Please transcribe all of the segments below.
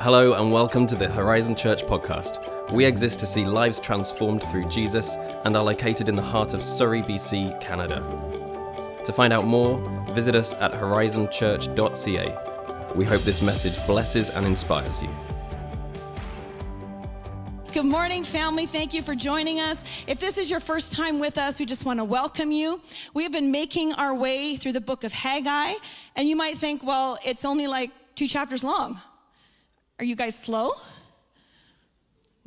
Hello, and welcome to the Horizon Church podcast. We exist to see lives transformed through Jesus and are located in the heart of Surrey, BC, Canada. To find out more, visit us at horizonchurch.ca. We hope this message blesses and inspires you. Good morning, family. Thank you for joining us. If this is your first time with us, we just want to welcome you. We have been making our way through the book of Haggai, and you might think, well, it's only like two chapters long. Are you guys slow?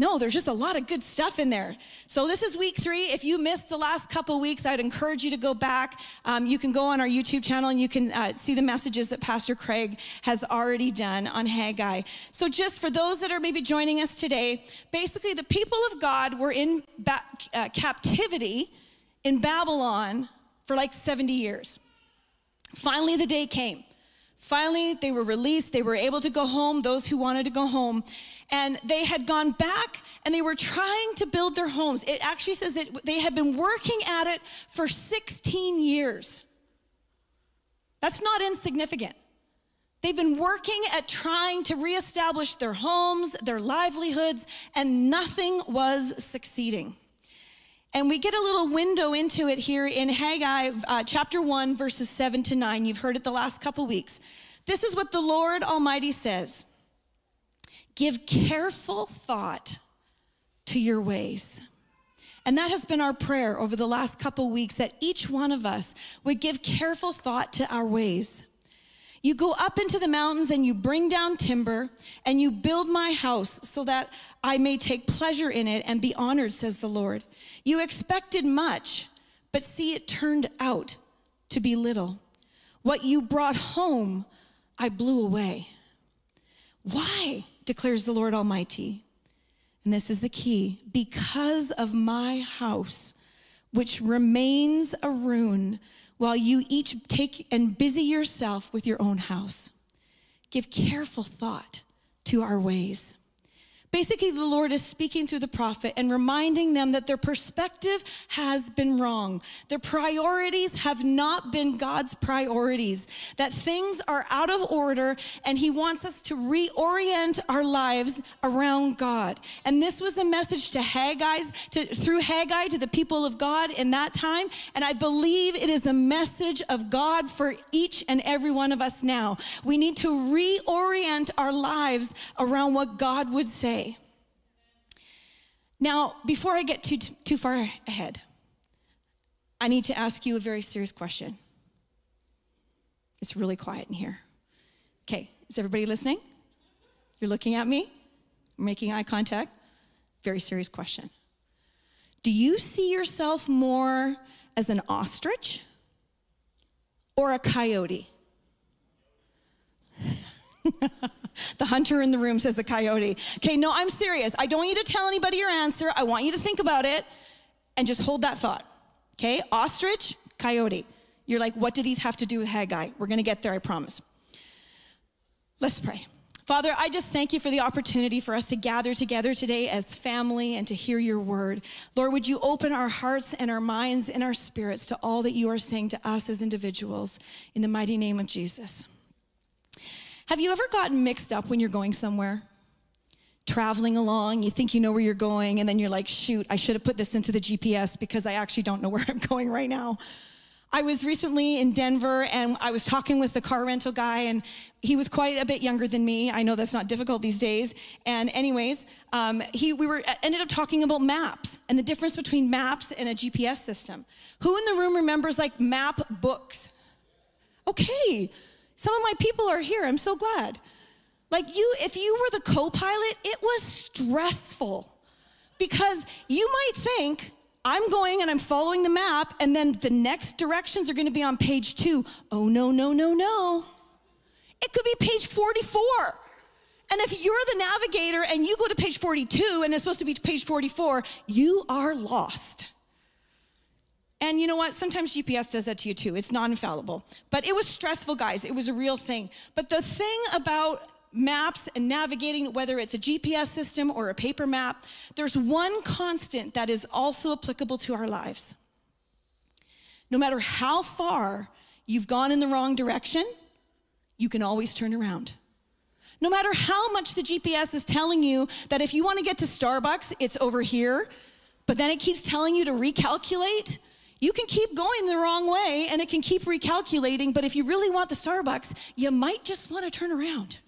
No, there's just a lot of good stuff in there. So this is week three. If you missed the last couple weeks, I'd encourage you to go back. Um, you can go on our YouTube channel and you can uh, see the messages that Pastor Craig has already done on Haggai. So just for those that are maybe joining us today, basically the people of God were in ba- uh, captivity in Babylon for like 70 years. Finally, the day came. Finally, they were released. They were able to go home, those who wanted to go home. And they had gone back and they were trying to build their homes. It actually says that they had been working at it for 16 years. That's not insignificant. They've been working at trying to reestablish their homes, their livelihoods, and nothing was succeeding. And we get a little window into it here in Haggai uh, chapter 1, verses 7 to 9. You've heard it the last couple weeks. This is what the Lord Almighty says Give careful thought to your ways. And that has been our prayer over the last couple weeks that each one of us would give careful thought to our ways. You go up into the mountains and you bring down timber and you build my house so that I may take pleasure in it and be honored, says the Lord. You expected much, but see, it turned out to be little. What you brought home, I blew away. Why? declares the Lord Almighty. And this is the key because of my house, which remains a ruin while you each take and busy yourself with your own house. Give careful thought to our ways. Basically, the Lord is speaking through the prophet and reminding them that their perspective has been wrong. Their priorities have not been God's priorities, that things are out of order, and He wants us to reorient our lives around God. And this was a message to Haggai, to, through Haggai to the people of God in that time. And I believe it is a message of God for each and every one of us now. We need to reorient our lives around what God would say. Now, before I get too, too far ahead, I need to ask you a very serious question. It's really quiet in here. Okay, is everybody listening? You're looking at me, making eye contact. Very serious question. Do you see yourself more as an ostrich or a coyote? the hunter in the room says a coyote. Okay, no, I'm serious. I don't want you to tell anybody your answer. I want you to think about it and just hold that thought. Okay, ostrich, coyote. You're like, what do these have to do with Haggai? We're gonna get there, I promise. Let's pray. Father, I just thank you for the opportunity for us to gather together today as family and to hear your word. Lord, would you open our hearts and our minds and our spirits to all that you are saying to us as individuals in the mighty name of Jesus. Have you ever gotten mixed up when you're going somewhere? Traveling along, you think you know where you're going, and then you're like, shoot, I should have put this into the GPS because I actually don't know where I'm going right now. I was recently in Denver and I was talking with the car rental guy, and he was quite a bit younger than me. I know that's not difficult these days. And, anyways, um, he, we were ended up talking about maps and the difference between maps and a GPS system. Who in the room remembers like map books? Okay, some of my people are here. I'm so glad. Like you, if you were the co pilot, it was stressful because you might think, I'm going and I'm following the map, and then the next directions are gonna be on page two. Oh, no, no, no, no. It could be page 44. And if you're the navigator and you go to page 42 and it's supposed to be page 44, you are lost. And you know what? Sometimes GPS does that to you too. It's non infallible. But it was stressful, guys. It was a real thing. But the thing about maps and navigating, whether it's a GPS system or a paper map, there's one constant that is also applicable to our lives. No matter how far you've gone in the wrong direction, you can always turn around. No matter how much the GPS is telling you that if you want to get to Starbucks, it's over here, but then it keeps telling you to recalculate, you can keep going the wrong way and it can keep recalculating. But if you really want the Starbucks, you might just want to turn around.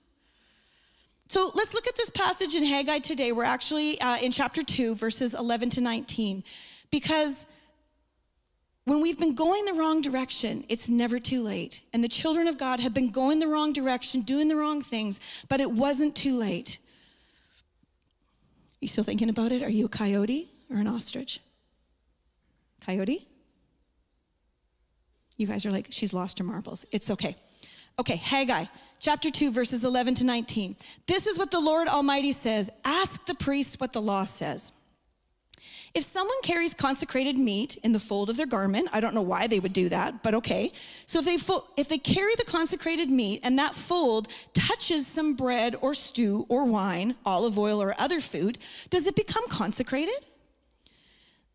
So let's look at this passage in Haggai today. We're actually uh, in chapter 2, verses 11 to 19. Because when we've been going the wrong direction, it's never too late. And the children of God have been going the wrong direction, doing the wrong things, but it wasn't too late. You still thinking about it? Are you a coyote or an ostrich? Coyote? You guys are like, she's lost her marbles. It's okay. Okay, Haggai chapter 2, verses 11 to 19. This is what the Lord Almighty says Ask the priests what the law says. If someone carries consecrated meat in the fold of their garment, I don't know why they would do that, but okay. So if they fo- if they carry the consecrated meat and that fold touches some bread or stew or wine, olive oil or other food, does it become consecrated?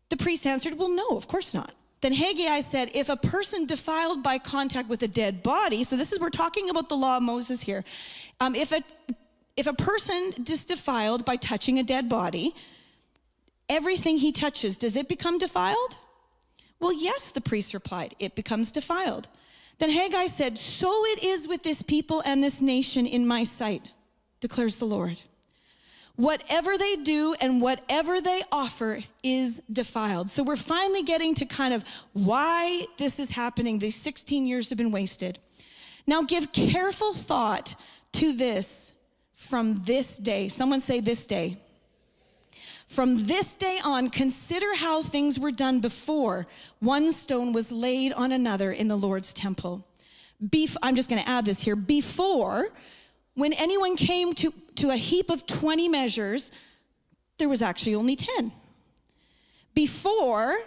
The priest answered, "Well, no, of course not." Then Haggai said, if a person defiled by contact with a dead body, so this is, we're talking about the law of Moses here. Um, if, a, if a person is defiled by touching a dead body, everything he touches, does it become defiled? Well, yes, the priest replied, it becomes defiled. Then Haggai said, So it is with this people and this nation in my sight, declares the Lord. Whatever they do and whatever they offer is defiled. So we're finally getting to kind of why this is happening. These 16 years have been wasted. Now give careful thought to this from this day. Someone say this day. From this day on, consider how things were done before one stone was laid on another in the Lord's temple. Beef, I'm just going to add this here. Before, when anyone came to, to a heap of 20 measures, there was actually only 10. Before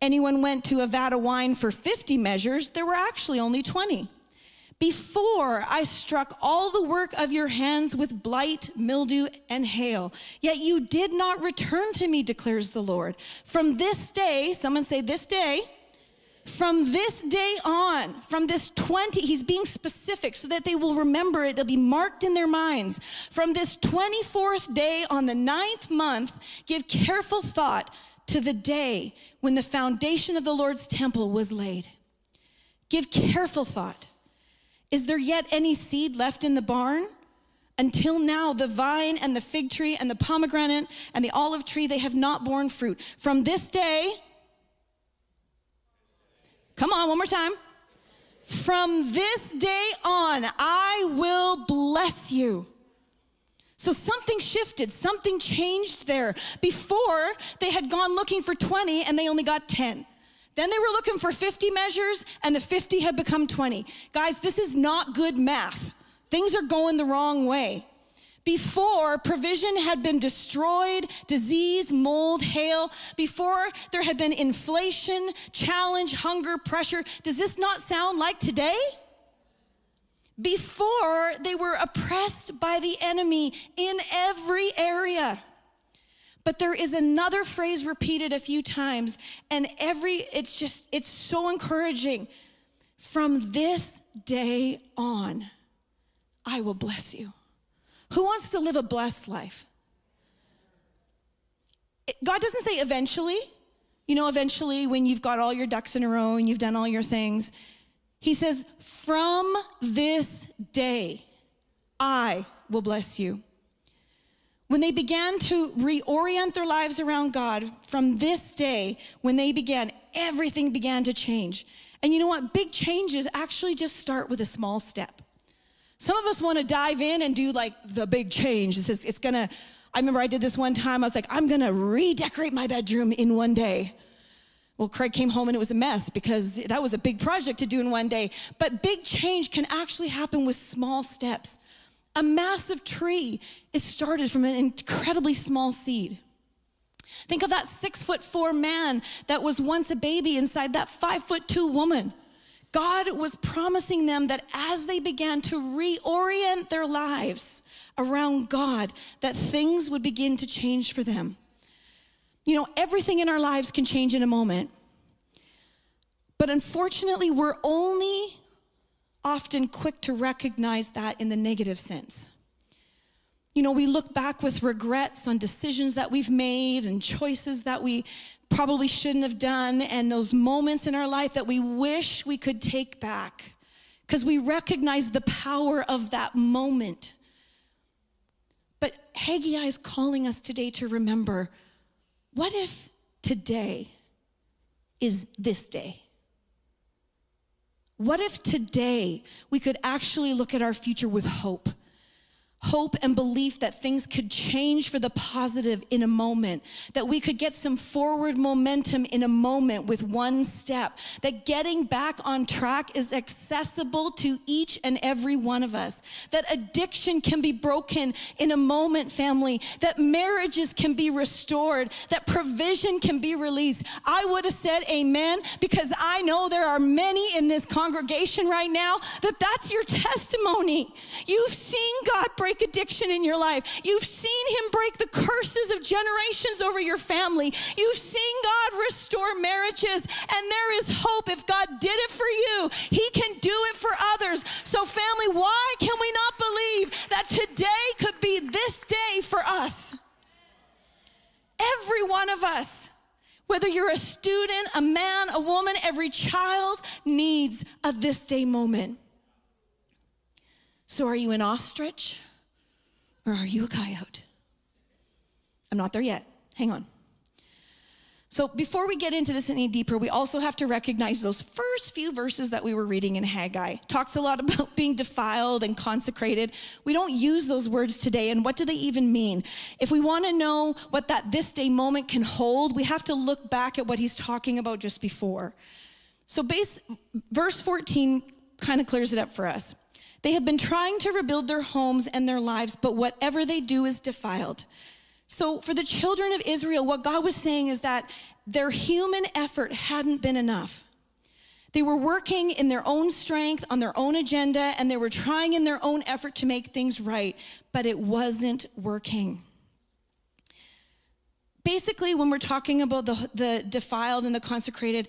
anyone went to a vat of wine for 50 measures, there were actually only 20. Before I struck all the work of your hands with blight, mildew, and hail, yet you did not return to me, declares the Lord. From this day, someone say, this day, from this day on, from this 20, he's being specific so that they will remember it. It'll be marked in their minds. From this 24th day on the ninth month, give careful thought to the day when the foundation of the Lord's temple was laid. Give careful thought. Is there yet any seed left in the barn? Until now, the vine and the fig tree and the pomegranate and the olive tree, they have not borne fruit. From this day, Come on, one more time. From this day on, I will bless you. So something shifted, something changed there. Before, they had gone looking for 20 and they only got 10. Then they were looking for 50 measures and the 50 had become 20. Guys, this is not good math. Things are going the wrong way. Before provision had been destroyed, disease, mold, hail, before there had been inflation, challenge, hunger, pressure, does this not sound like today? Before they were oppressed by the enemy in every area. But there is another phrase repeated a few times, and every, it's just, it's so encouraging. From this day on, I will bless you. Who wants to live a blessed life? God doesn't say eventually. You know, eventually when you've got all your ducks in a row and you've done all your things. He says, From this day, I will bless you. When they began to reorient their lives around God, from this day, when they began, everything began to change. And you know what? Big changes actually just start with a small step. Some of us want to dive in and do like the big change. It's, just, it's gonna, I remember I did this one time. I was like, I'm gonna redecorate my bedroom in one day. Well, Craig came home and it was a mess because that was a big project to do in one day. But big change can actually happen with small steps. A massive tree is started from an incredibly small seed. Think of that six foot four man that was once a baby inside that five foot two woman. God was promising them that as they began to reorient their lives around God, that things would begin to change for them. You know, everything in our lives can change in a moment. But unfortunately, we're only often quick to recognize that in the negative sense. You know, we look back with regrets on decisions that we've made and choices that we probably shouldn't have done, and those moments in our life that we wish we could take back because we recognize the power of that moment. But Haggai is calling us today to remember what if today is this day? What if today we could actually look at our future with hope? Hope and belief that things could change for the positive in a moment, that we could get some forward momentum in a moment with one step, that getting back on track is accessible to each and every one of us, that addiction can be broken in a moment, family, that marriages can be restored, that provision can be released. I would have said amen because I know there are many in this congregation right now that that's your testimony. You've seen God break break addiction in your life. You've seen Him break the curses of generations over your family. You've seen God restore marriages, and there is hope. If God did it for you, He can do it for others. So, family, why can we not believe that today could be this day for us? Every one of us. Whether you're a student, a man, a woman, every child needs a this day moment. So, are you an ostrich? Or are you a coyote? I'm not there yet. Hang on. So, before we get into this any deeper, we also have to recognize those first few verses that we were reading in Haggai. Talks a lot about being defiled and consecrated. We don't use those words today, and what do they even mean? If we want to know what that this day moment can hold, we have to look back at what he's talking about just before. So, base, verse 14 kind of clears it up for us. They have been trying to rebuild their homes and their lives, but whatever they do is defiled. So, for the children of Israel, what God was saying is that their human effort hadn't been enough. They were working in their own strength, on their own agenda, and they were trying in their own effort to make things right, but it wasn't working. Basically, when we're talking about the, the defiled and the consecrated,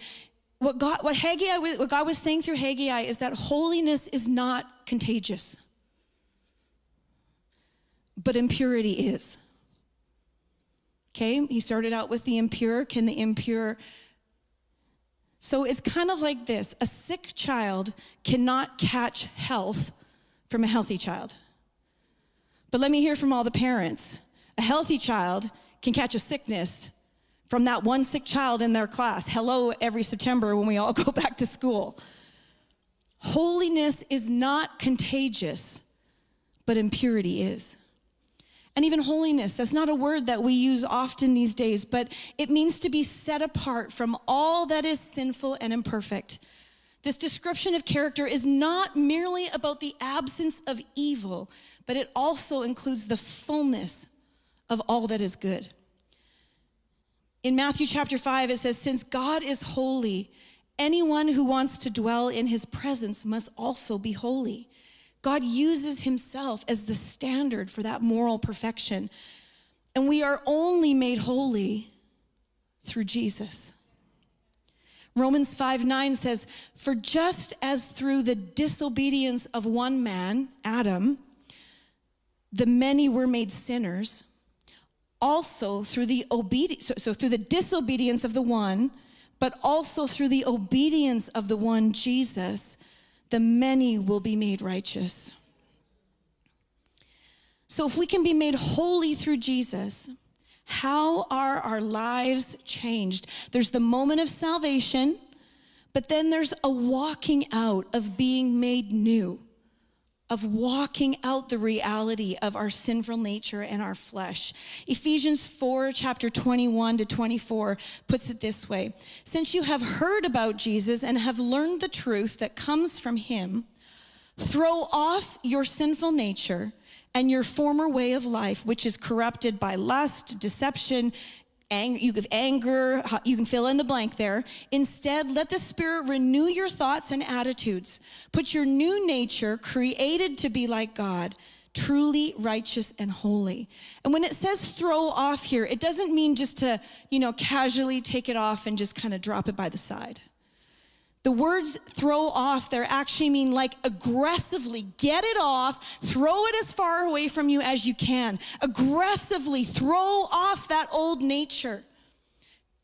what God, what Haggai, what God was saying through Haggai is that holiness is not contagious, but impurity is. Okay, he started out with the impure. Can the impure? So it's kind of like this a sick child cannot catch health from a healthy child. But let me hear from all the parents a healthy child can catch a sickness from that one sick child in their class. Hello, every September when we all go back to school. Holiness is not contagious, but impurity is. And even holiness, that's not a word that we use often these days, but it means to be set apart from all that is sinful and imperfect. This description of character is not merely about the absence of evil, but it also includes the fullness of all that is good. In Matthew chapter 5, it says, Since God is holy, anyone who wants to dwell in his presence must also be holy. God uses himself as the standard for that moral perfection. And we are only made holy through Jesus. Romans 5 9 says, For just as through the disobedience of one man, Adam, the many were made sinners, also through the obedience, so, so through the disobedience of the one, but also through the obedience of the one, Jesus, the many will be made righteous. So if we can be made holy through Jesus, how are our lives changed? There's the moment of salvation, but then there's a walking out of being made new of walking out the reality of our sinful nature and our flesh. Ephesians 4, chapter 21 to 24, puts it this way Since you have heard about Jesus and have learned the truth that comes from him, throw off your sinful nature and your former way of life, which is corrupted by lust, deception, You give anger, you can fill in the blank there. Instead, let the Spirit renew your thoughts and attitudes. Put your new nature, created to be like God, truly righteous and holy. And when it says throw off here, it doesn't mean just to, you know, casually take it off and just kind of drop it by the side. The words throw off, they actually mean like aggressively get it off, throw it as far away from you as you can. Aggressively throw off that old nature.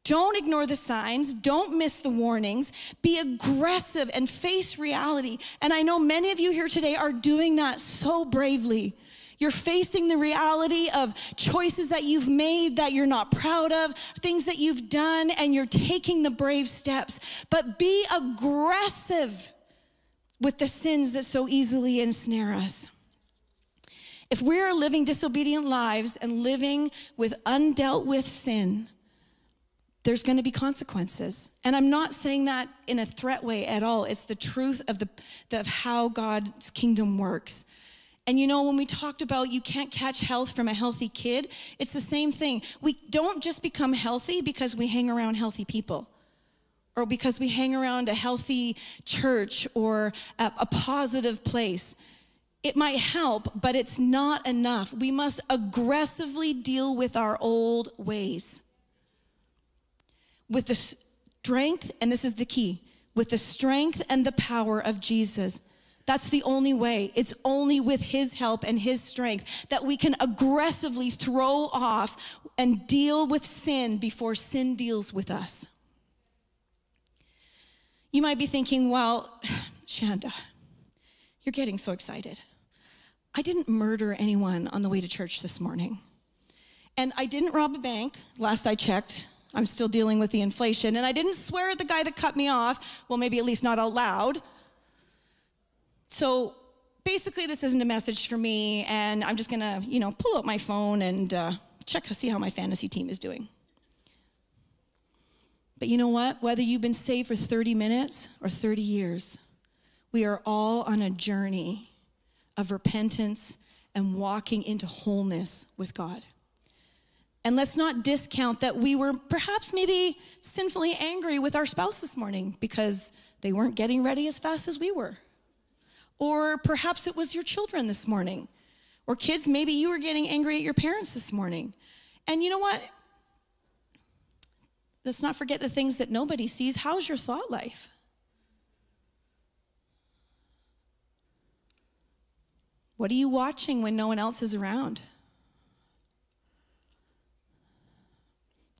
Don't ignore the signs. Don't miss the warnings. Be aggressive and face reality. And I know many of you here today are doing that so bravely. You're facing the reality of choices that you've made that you're not proud of, things that you've done, and you're taking the brave steps. But be aggressive with the sins that so easily ensnare us. If we are living disobedient lives and living with undealt with sin, there's going to be consequences. And I'm not saying that in a threat way at all. It's the truth of the of how God's kingdom works. And you know, when we talked about you can't catch health from a healthy kid, it's the same thing. We don't just become healthy because we hang around healthy people or because we hang around a healthy church or a, a positive place. It might help, but it's not enough. We must aggressively deal with our old ways. With the strength, and this is the key, with the strength and the power of Jesus. That's the only way. It's only with His help and His strength that we can aggressively throw off and deal with sin before sin deals with us. You might be thinking, well, Shanda, you're getting so excited. I didn't murder anyone on the way to church this morning. And I didn't rob a bank, last I checked. I'm still dealing with the inflation. And I didn't swear at the guy that cut me off, well, maybe at least not out loud. So basically, this isn't a message for me, and I'm just gonna, you know, pull out my phone and uh, check to see how my fantasy team is doing. But you know what? Whether you've been saved for 30 minutes or 30 years, we are all on a journey of repentance and walking into wholeness with God. And let's not discount that we were perhaps maybe sinfully angry with our spouse this morning because they weren't getting ready as fast as we were. Or perhaps it was your children this morning. Or kids, maybe you were getting angry at your parents this morning. And you know what? Let's not forget the things that nobody sees. How's your thought life? What are you watching when no one else is around?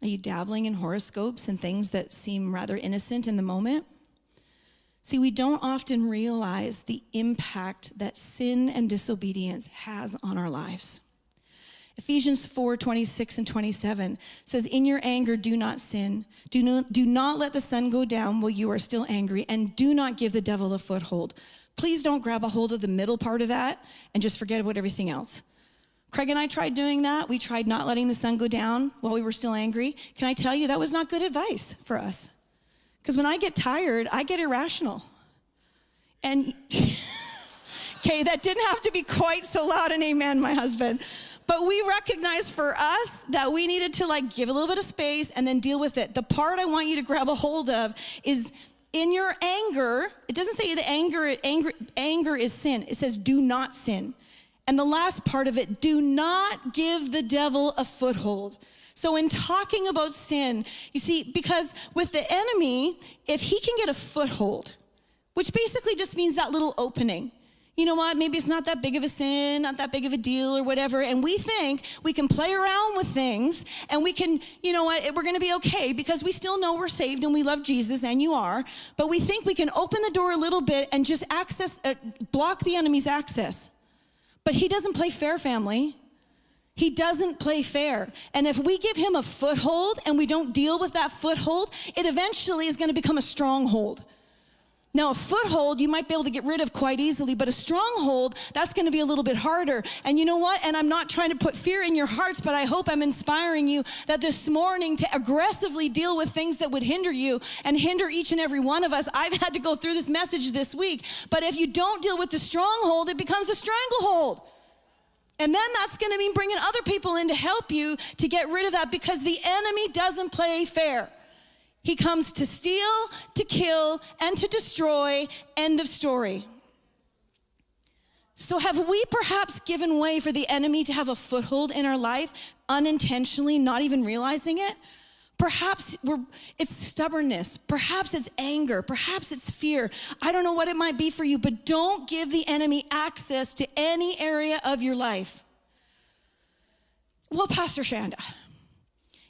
Are you dabbling in horoscopes and things that seem rather innocent in the moment? See, we don't often realize the impact that sin and disobedience has on our lives. Ephesians 4 26 and 27 says, In your anger, do not sin. Do not, do not let the sun go down while you are still angry, and do not give the devil a foothold. Please don't grab a hold of the middle part of that and just forget about everything else. Craig and I tried doing that. We tried not letting the sun go down while we were still angry. Can I tell you, that was not good advice for us. Because when I get tired, I get irrational. And, okay, that didn't have to be quite so loud an amen, my husband. But we recognized for us that we needed to like give a little bit of space and then deal with it. The part I want you to grab a hold of is in your anger, it doesn't say the anger, anger, anger is sin. It says do not sin. And the last part of it, do not give the devil a foothold. So, in talking about sin, you see, because with the enemy, if he can get a foothold, which basically just means that little opening, you know what, maybe it's not that big of a sin, not that big of a deal or whatever. And we think we can play around with things and we can, you know what, we're gonna be okay because we still know we're saved and we love Jesus and you are. But we think we can open the door a little bit and just access, uh, block the enemy's access. But he doesn't play fair, family. He doesn't play fair. And if we give him a foothold and we don't deal with that foothold, it eventually is going to become a stronghold. Now, a foothold you might be able to get rid of quite easily, but a stronghold, that's going to be a little bit harder. And you know what? And I'm not trying to put fear in your hearts, but I hope I'm inspiring you that this morning to aggressively deal with things that would hinder you and hinder each and every one of us. I've had to go through this message this week, but if you don't deal with the stronghold, it becomes a stranglehold. And then that's going to mean bringing other people in to help you to get rid of that because the enemy doesn't play fair. He comes to steal, to kill, and to destroy. End of story. So, have we perhaps given way for the enemy to have a foothold in our life unintentionally, not even realizing it? Perhaps it's stubbornness. Perhaps it's anger. Perhaps it's fear. I don't know what it might be for you, but don't give the enemy access to any area of your life. Well, Pastor Shanda,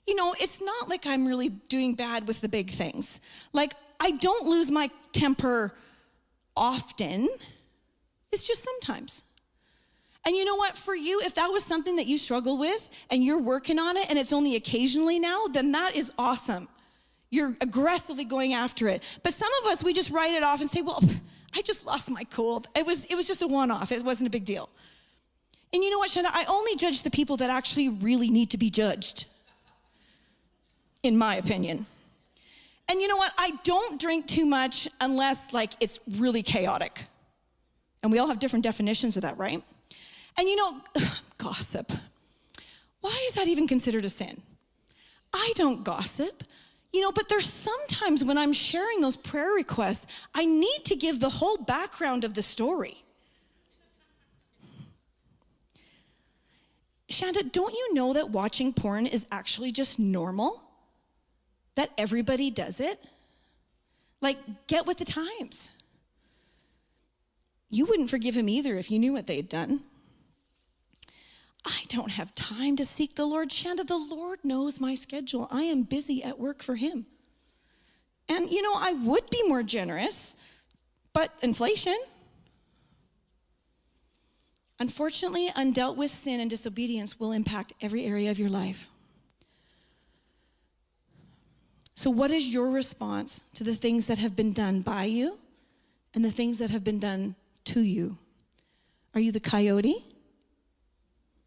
you know, it's not like I'm really doing bad with the big things. Like, I don't lose my temper often, it's just sometimes. And you know what? For you, if that was something that you struggle with and you're working on it and it's only occasionally now, then that is awesome. You're aggressively going after it. But some of us, we just write it off and say, well, I just lost my cool. It was, it was just a one off, it wasn't a big deal. And you know what, Shanda? I only judge the people that actually really need to be judged, in my opinion. And you know what? I don't drink too much unless like it's really chaotic. And we all have different definitions of that, right? And you know, gossip. Why is that even considered a sin? I don't gossip. You know, but there's sometimes when I'm sharing those prayer requests, I need to give the whole background of the story. Shanda, don't you know that watching porn is actually just normal? That everybody does it? Like, get with the times. You wouldn't forgive him either if you knew what they had done. I don't have time to seek the Lord. Shanda, the Lord knows my schedule. I am busy at work for Him. And, you know, I would be more generous, but inflation. Unfortunately, undealt with sin and disobedience will impact every area of your life. So, what is your response to the things that have been done by you and the things that have been done to you? Are you the coyote?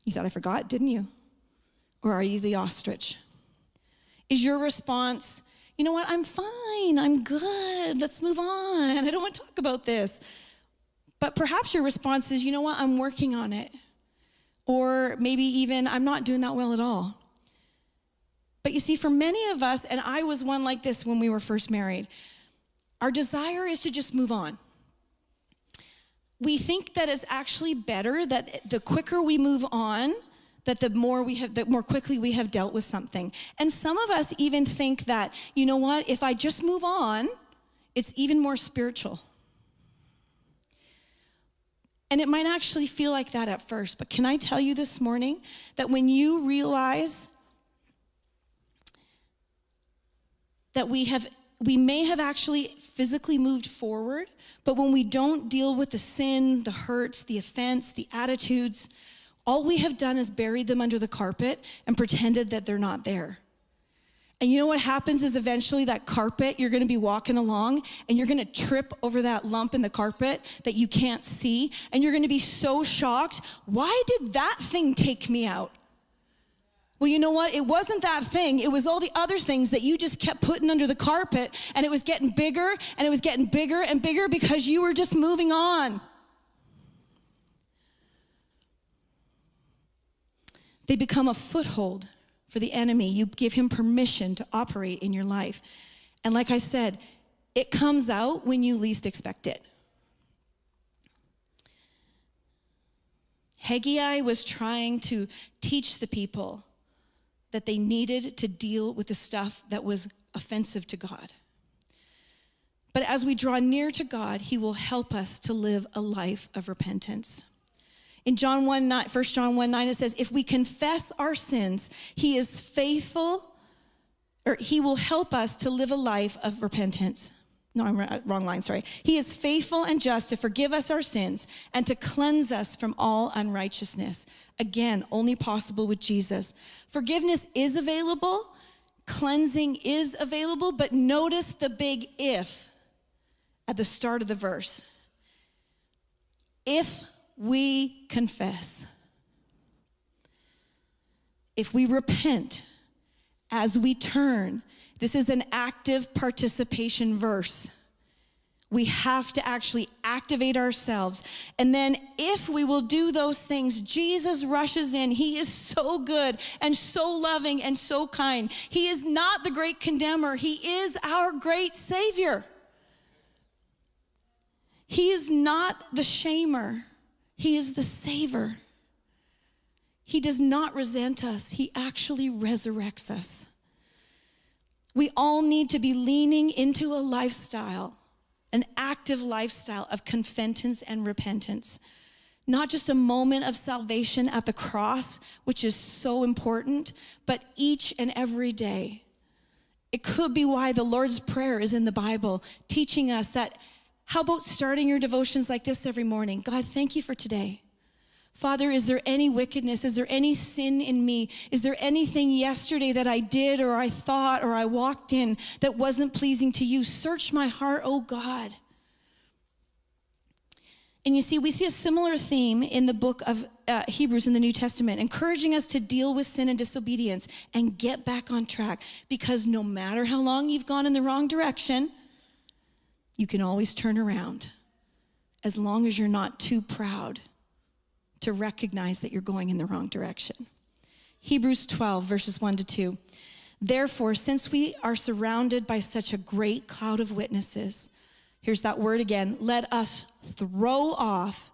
You thought I forgot, didn't you? Or are you the ostrich? Is your response, you know what, I'm fine, I'm good, let's move on, I don't want to talk about this. But perhaps your response is, you know what, I'm working on it. Or maybe even, I'm not doing that well at all. But you see, for many of us, and I was one like this when we were first married, our desire is to just move on we think that it's actually better that the quicker we move on, that the more we have, the more quickly we have dealt with something. And some of us even think that, you know what, if I just move on, it's even more spiritual. And it might actually feel like that at first, but can I tell you this morning that when you realize that we have we may have actually physically moved forward, but when we don't deal with the sin, the hurts, the offense, the attitudes, all we have done is buried them under the carpet and pretended that they're not there. And you know what happens is eventually that carpet, you're gonna be walking along and you're gonna trip over that lump in the carpet that you can't see. And you're gonna be so shocked. Why did that thing take me out? Well, you know what? It wasn't that thing. It was all the other things that you just kept putting under the carpet, and it was getting bigger and it was getting bigger and bigger because you were just moving on. They become a foothold for the enemy. You give him permission to operate in your life. And like I said, it comes out when you least expect it. Haggai was trying to teach the people that they needed to deal with the stuff that was offensive to God. But as we draw near to God, He will help us to live a life of repentance. In John 1, 9, 1 John 1 9, it says, If we confess our sins, He is faithful, or He will help us to live a life of repentance. No, I'm wrong line, sorry. He is faithful and just to forgive us our sins and to cleanse us from all unrighteousness. Again, only possible with Jesus. Forgiveness is available, cleansing is available, but notice the big if at the start of the verse. If we confess, if we repent, as we turn, this is an active participation verse. We have to actually activate ourselves. And then, if we will do those things, Jesus rushes in. He is so good and so loving and so kind. He is not the great condemner, He is our great Savior. He is not the shamer, He is the saver. He does not resent us, He actually resurrects us. We all need to be leaning into a lifestyle, an active lifestyle of confidence and repentance. Not just a moment of salvation at the cross, which is so important, but each and every day. It could be why the Lord's Prayer is in the Bible, teaching us that how about starting your devotions like this every morning? God, thank you for today. Father, is there any wickedness? Is there any sin in me? Is there anything yesterday that I did or I thought or I walked in that wasn't pleasing to you? Search my heart, oh God. And you see, we see a similar theme in the book of uh, Hebrews in the New Testament, encouraging us to deal with sin and disobedience and get back on track. Because no matter how long you've gone in the wrong direction, you can always turn around as long as you're not too proud to recognize that you're going in the wrong direction. Hebrews 12, verses 1 to 2. Therefore, since we are surrounded by such a great cloud of witnesses, here's that word again let us throw off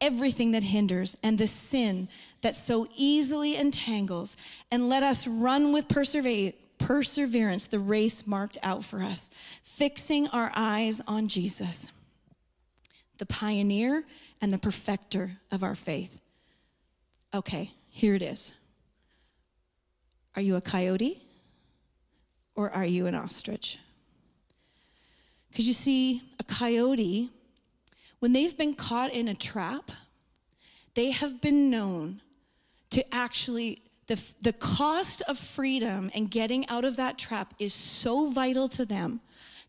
everything that hinders and the sin that so easily entangles, and let us run with perseverance the race marked out for us, fixing our eyes on Jesus, the pioneer and the perfecter of our faith. Okay, here it is. Are you a coyote or are you an ostrich? Because you see, a coyote, when they've been caught in a trap, they have been known to actually, the, the cost of freedom and getting out of that trap is so vital to them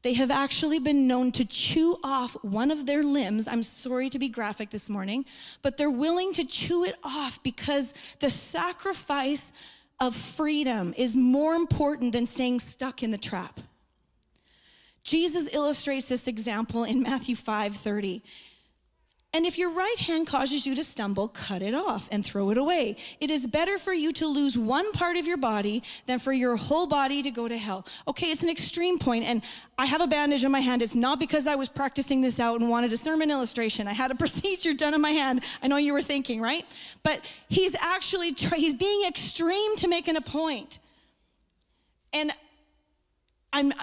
they have actually been known to chew off one of their limbs. I'm sorry to be graphic this morning, but they're willing to chew it off because the sacrifice of freedom is more important than staying stuck in the trap. Jesus illustrates this example in Matthew 5 30. And if your right hand causes you to stumble, cut it off and throw it away. It is better for you to lose one part of your body than for your whole body to go to hell. Okay, it's an extreme point, and I have a bandage on my hand. It's not because I was practicing this out and wanted a sermon illustration. I had a procedure done on my hand. I know you were thinking, right? But he's actually he's being extreme to making a point. And I'm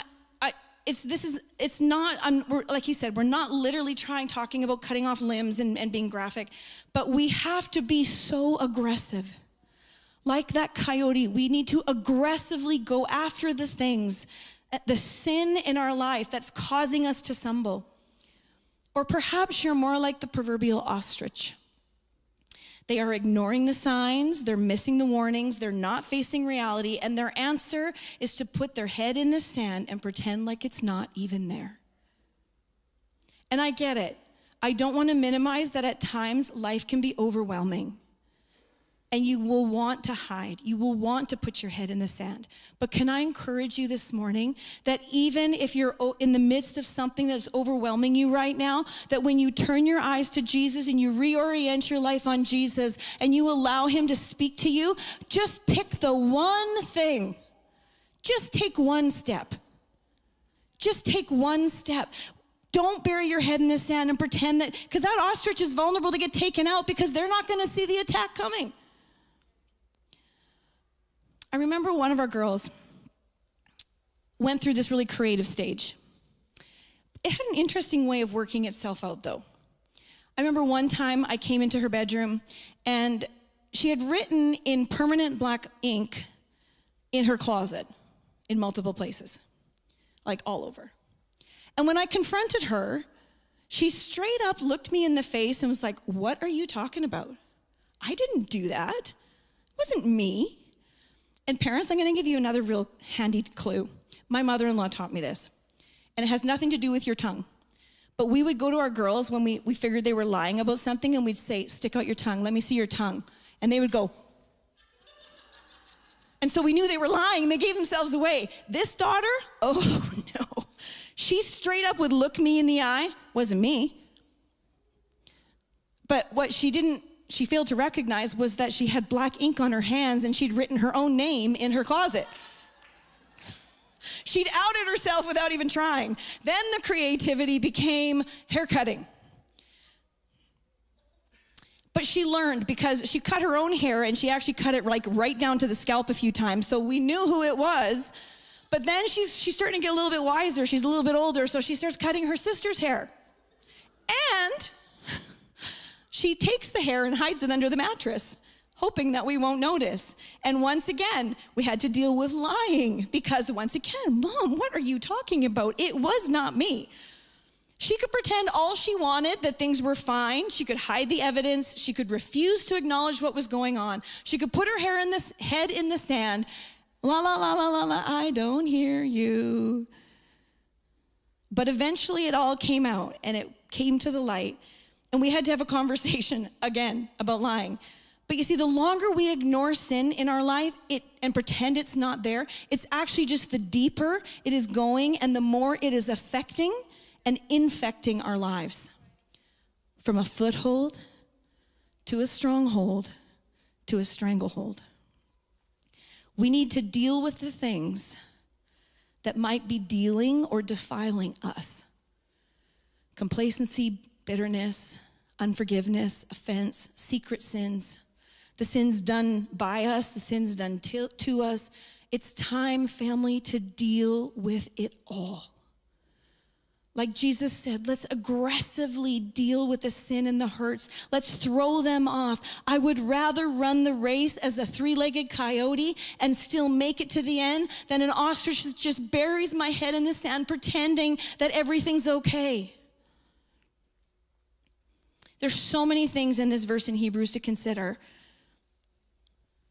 it's this is it's not I'm, like he said we're not literally trying talking about cutting off limbs and, and being graphic but we have to be so aggressive. Like that coyote we need to aggressively go after the things uh, the sin in our life that's causing us to stumble. Or perhaps you're more like the proverbial ostrich they are ignoring the signs, they're missing the warnings, they're not facing reality, and their answer is to put their head in the sand and pretend like it's not even there. And I get it. I don't want to minimize that at times life can be overwhelming and you will want to hide. You will want to put your head in the sand. But can I encourage you this morning that even if you're in the midst of something that's overwhelming you right now, that when you turn your eyes to Jesus and you reorient your life on Jesus and you allow Him to speak to you, just pick the one thing. Just take one step. Just take one step. Don't bury your head in the sand and pretend that, because that ostrich is vulnerable to get taken out because they're not going to see the attack coming. I remember one of our girls went through this really creative stage. It had an interesting way of working itself out, though. I remember one time I came into her bedroom and she had written in permanent black ink in her closet in multiple places, like all over. And when I confronted her, she straight up looked me in the face and was like, What are you talking about? I didn't do that. It wasn't me. And parents, I'm going to give you another real handy clue. My mother in law taught me this, and it has nothing to do with your tongue. But we would go to our girls when we, we figured they were lying about something, and we'd say, Stick out your tongue, let me see your tongue. And they would go, and so we knew they were lying, they gave themselves away. This daughter, oh no. She straight up would look me in the eye, wasn't me. But what she didn't she failed to recognize was that she had black ink on her hands and she'd written her own name in her closet. She'd outed herself without even trying. Then the creativity became haircutting. But she learned because she cut her own hair and she actually cut it like right down to the scalp a few times. So we knew who it was. But then she's, she's starting to get a little bit wiser. She's a little bit older, so she starts cutting her sister's hair. And she takes the hair and hides it under the mattress, hoping that we won't notice. And once again, we had to deal with lying because, once again, Mom, what are you talking about? It was not me. She could pretend all she wanted, that things were fine. She could hide the evidence. She could refuse to acknowledge what was going on. She could put her hair in the, head in the sand. La, la, la, la, la, la, I don't hear you. But eventually it all came out and it came to the light. And we had to have a conversation again about lying. But you see, the longer we ignore sin in our life it, and pretend it's not there, it's actually just the deeper it is going and the more it is affecting and infecting our lives from a foothold to a stronghold to a stranglehold. We need to deal with the things that might be dealing or defiling us complacency, bitterness, unforgiveness, offense, secret sins, the sins done by us, the sins done to, to us. It's time, family, to deal with it all. Like Jesus said, let's aggressively deal with the sin and the hurts. Let's throw them off. I would rather run the race as a three legged coyote and still make it to the end than an ostrich that just buries my head in the sand pretending that everything's okay. There's so many things in this verse in Hebrews to consider.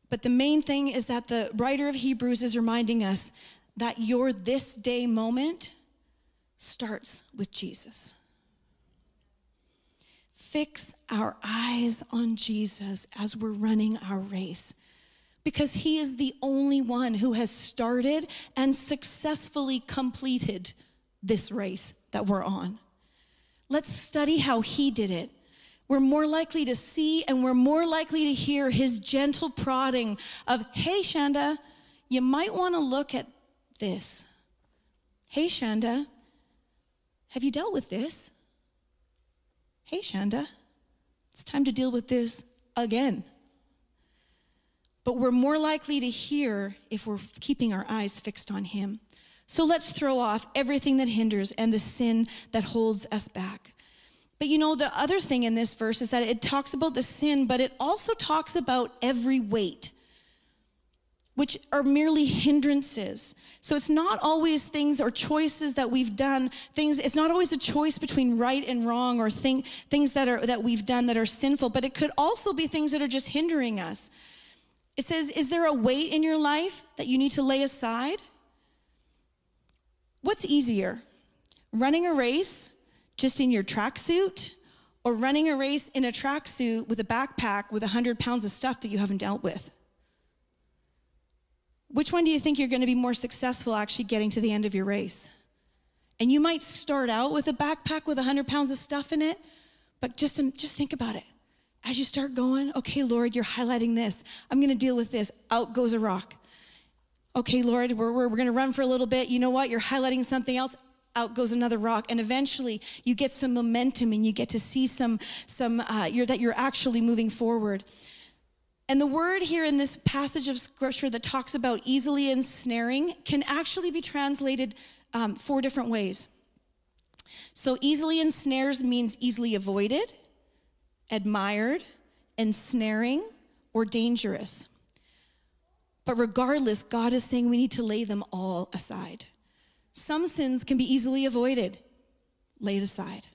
But the main thing is that the writer of Hebrews is reminding us that your this day moment starts with Jesus. Fix our eyes on Jesus as we're running our race because he is the only one who has started and successfully completed this race that we're on. Let's study how he did it. We're more likely to see and we're more likely to hear his gentle prodding of, hey, Shanda, you might want to look at this. Hey, Shanda, have you dealt with this? Hey, Shanda, it's time to deal with this again. But we're more likely to hear if we're keeping our eyes fixed on Him. So let's throw off everything that hinders and the sin that holds us back. But you know, the other thing in this verse is that it talks about the sin, but it also talks about every weight which are merely hindrances. So it's not always things or choices that we've done, things it's not always a choice between right and wrong or thing, things that are that we've done that are sinful, but it could also be things that are just hindering us. It says, is there a weight in your life that you need to lay aside? What's easier? Running a race just in your tracksuit or running a race in a tracksuit with a backpack with 100 pounds of stuff that you haven't dealt with? Which one do you think you're going to be more successful actually getting to the end of your race? And you might start out with a backpack with 100 pounds of stuff in it, but just, um, just think about it. As you start going, okay, Lord, you're highlighting this. I'm going to deal with this. Out goes a rock. Okay, Lord, we're, we're, we're going to run for a little bit. You know what? You're highlighting something else. Out goes another rock, and eventually you get some momentum, and you get to see some, some uh, you're, that you're actually moving forward. And the word here in this passage of scripture that talks about easily ensnaring can actually be translated um, four different ways. So, easily ensnares means easily avoided, admired, ensnaring, or dangerous. But regardless, God is saying we need to lay them all aside. Some sins can be easily avoided, laid aside.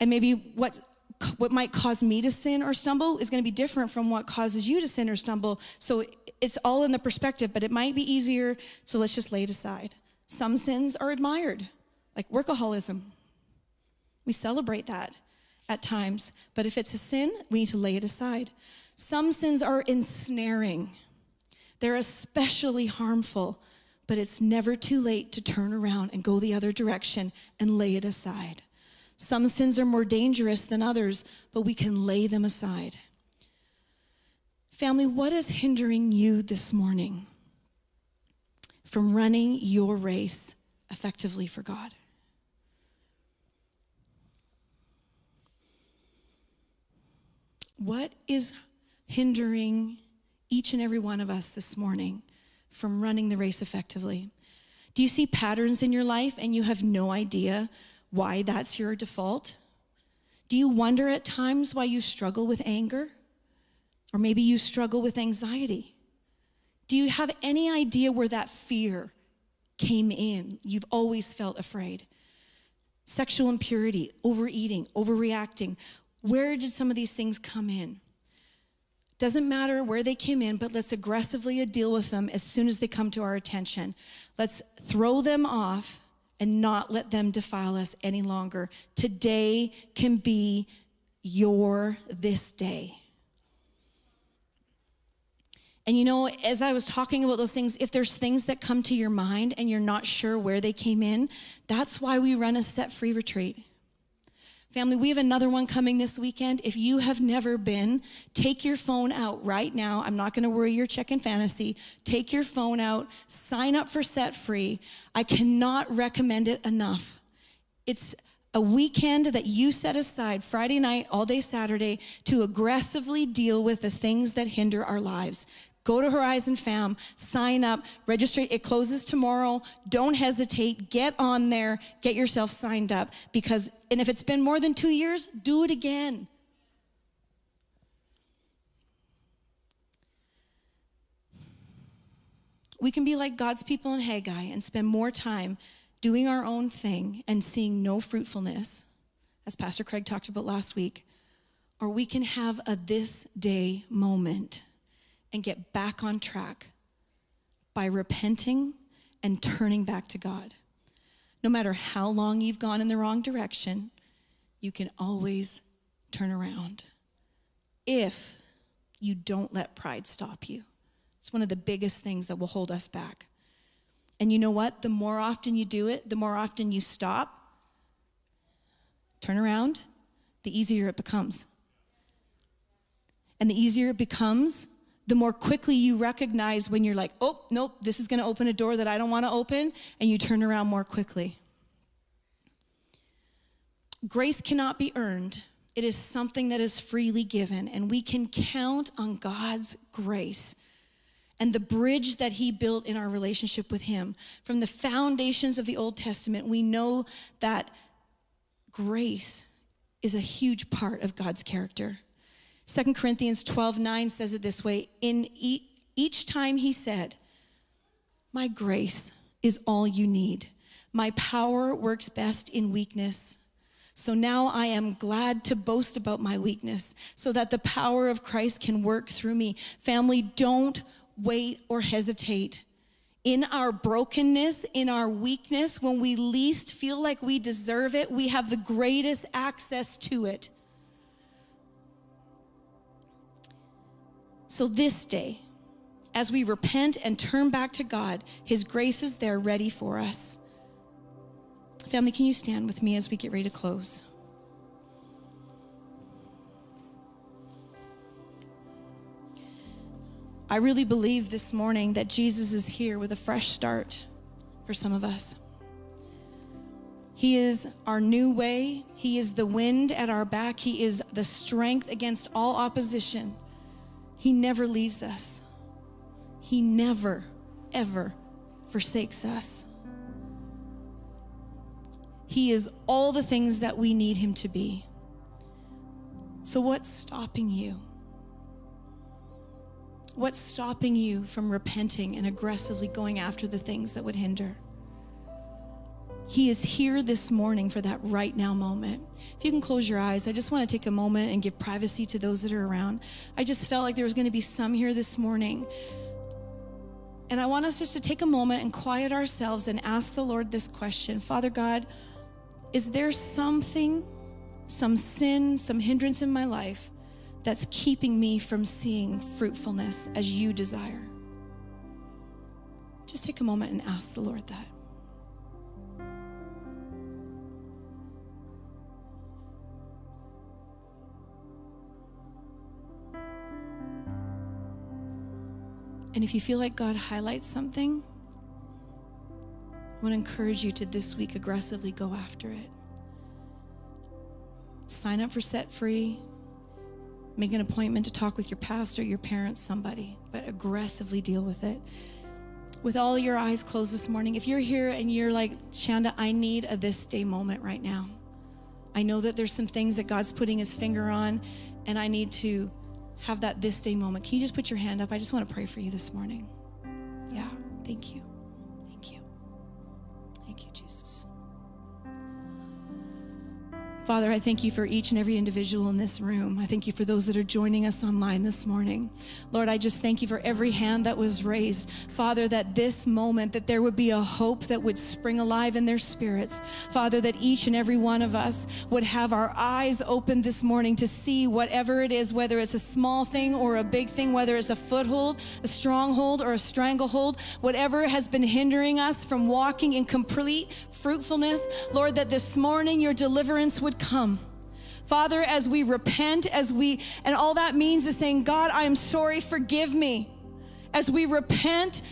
And maybe what's what might cause me to sin or stumble is going to be different from what causes you to sin or stumble. So it's all in the perspective, but it might be easier. So let's just lay it aside. Some sins are admired, like workaholism. We celebrate that at times, but if it's a sin, we need to lay it aside. Some sins are ensnaring, they're especially harmful, but it's never too late to turn around and go the other direction and lay it aside. Some sins are more dangerous than others, but we can lay them aside. Family, what is hindering you this morning from running your race effectively for God? What is hindering each and every one of us this morning from running the race effectively? Do you see patterns in your life and you have no idea why that's your default? Do you wonder at times why you struggle with anger? Or maybe you struggle with anxiety? Do you have any idea where that fear came in? You've always felt afraid. Sexual impurity, overeating, overreacting. Where did some of these things come in? Doesn't matter where they came in, but let's aggressively deal with them as soon as they come to our attention. Let's throw them off and not let them defile us any longer. Today can be your this day. And you know, as I was talking about those things, if there's things that come to your mind and you're not sure where they came in, that's why we run a set free retreat. Family, we have another one coming this weekend. If you have never been, take your phone out right now. I'm not going to worry you're checking fantasy. Take your phone out, sign up for Set Free. I cannot recommend it enough. It's a weekend that you set aside, Friday night, all day Saturday, to aggressively deal with the things that hinder our lives. Go to Horizon Fam, sign up, register. It closes tomorrow. Don't hesitate. Get on there, get yourself signed up because, and if it's been more than two years, do it again. We can be like God's people in Haggai and spend more time doing our own thing and seeing no fruitfulness, as Pastor Craig talked about last week, or we can have a this day moment and get back on track by repenting and turning back to God. No matter how long you've gone in the wrong direction, you can always turn around if you don't let pride stop you. It's one of the biggest things that will hold us back. And you know what? The more often you do it, the more often you stop, turn around, the easier it becomes. And the easier it becomes, the more quickly you recognize when you're like, oh, nope, this is going to open a door that I don't want to open, and you turn around more quickly. Grace cannot be earned. It is something that is freely given, and we can count on God's grace and the bridge that He built in our relationship with Him. From the foundations of the Old Testament, we know that grace is a huge part of God's character. 2 Corinthians 12 9 says it this way In each time he said, My grace is all you need. My power works best in weakness. So now I am glad to boast about my weakness so that the power of Christ can work through me. Family, don't wait or hesitate. In our brokenness, in our weakness, when we least feel like we deserve it, we have the greatest access to it. So this day, as we repent and turn back to God, His grace is there ready for us. Family, can you stand with me as we get ready to close? I really believe this morning that Jesus is here with a fresh start for some of us. He is our new way. He is the wind at our back. He is the strength against all opposition. He never leaves us. He never, ever forsakes us. He is all the things that we need Him to be. So, what's stopping you? What's stopping you from repenting and aggressively going after the things that would hinder? He is here this morning for that right now moment. If you can close your eyes, I just want to take a moment and give privacy to those that are around. I just felt like there was going to be some here this morning. And I want us just to take a moment and quiet ourselves and ask the Lord this question Father God, is there something, some sin, some hindrance in my life that's keeping me from seeing fruitfulness as you desire? Just take a moment and ask the Lord that. And if you feel like God highlights something, I want to encourage you to this week aggressively go after it. Sign up for Set Free. Make an appointment to talk with your pastor, your parents, somebody, but aggressively deal with it. with all your eyes closed this morning, if you're here and you're like, Shanda, I need a this day moment right now. I know that there's some things that God's putting his finger on, and I need to have that this day moment. Can you just put your hand up? I just want to pray for you this morning. Yeah, thank you. Father, I thank you for each and every individual in this room. I thank you for those that are joining us online this morning. Lord, I just thank you for every hand that was raised. Father, that this moment, that there would be a hope that would spring alive in their spirits. Father, that each and every one of us would have our eyes open this morning to see whatever it is, whether it's a small thing or a big thing, whether it's a foothold, a stronghold, or a stranglehold, whatever has been hindering us from walking in complete fruitfulness. Lord, that this morning your deliverance would come. Father, as we repent, as we, and all that means is saying, God, I am sorry, forgive me. As we repent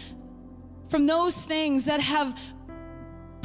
from those things that have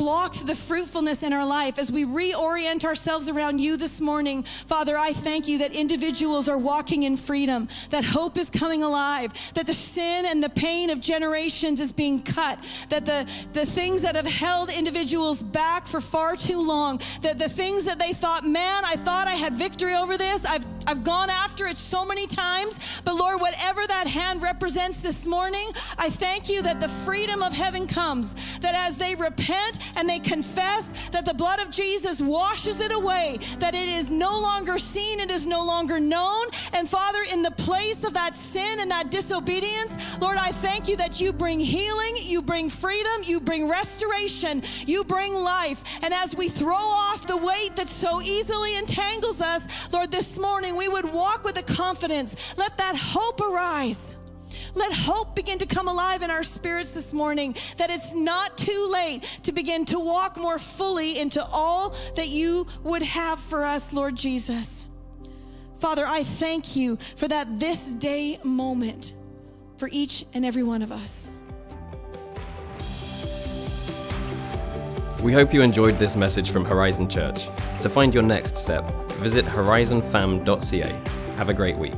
blocked the fruitfulness in our life as we reorient ourselves around you this morning. Father, I thank you that individuals are walking in freedom, that hope is coming alive, that the sin and the pain of generations is being cut, that the, the things that have held individuals back for far too long, that the things that they thought, man, I thought I had victory over this, I've, I've gone after it so many times, but Lord, whatever that hand represents this morning, I thank you that the freedom of heaven comes, that as they repent, and they confess that the blood of Jesus washes it away, that it is no longer seen, it is no longer known. And Father, in the place of that sin and that disobedience, Lord, I thank you that you bring healing, you bring freedom, you bring restoration, you bring life. And as we throw off the weight that so easily entangles us, Lord, this morning we would walk with a confidence. Let that hope arise. Let hope begin to come alive in our spirits this morning that it's not too late to begin to walk more fully into all that you would have for us, Lord Jesus. Father, I thank you for that this day moment for each and every one of us. We hope you enjoyed this message from Horizon Church. To find your next step, visit horizonfam.ca. Have a great week.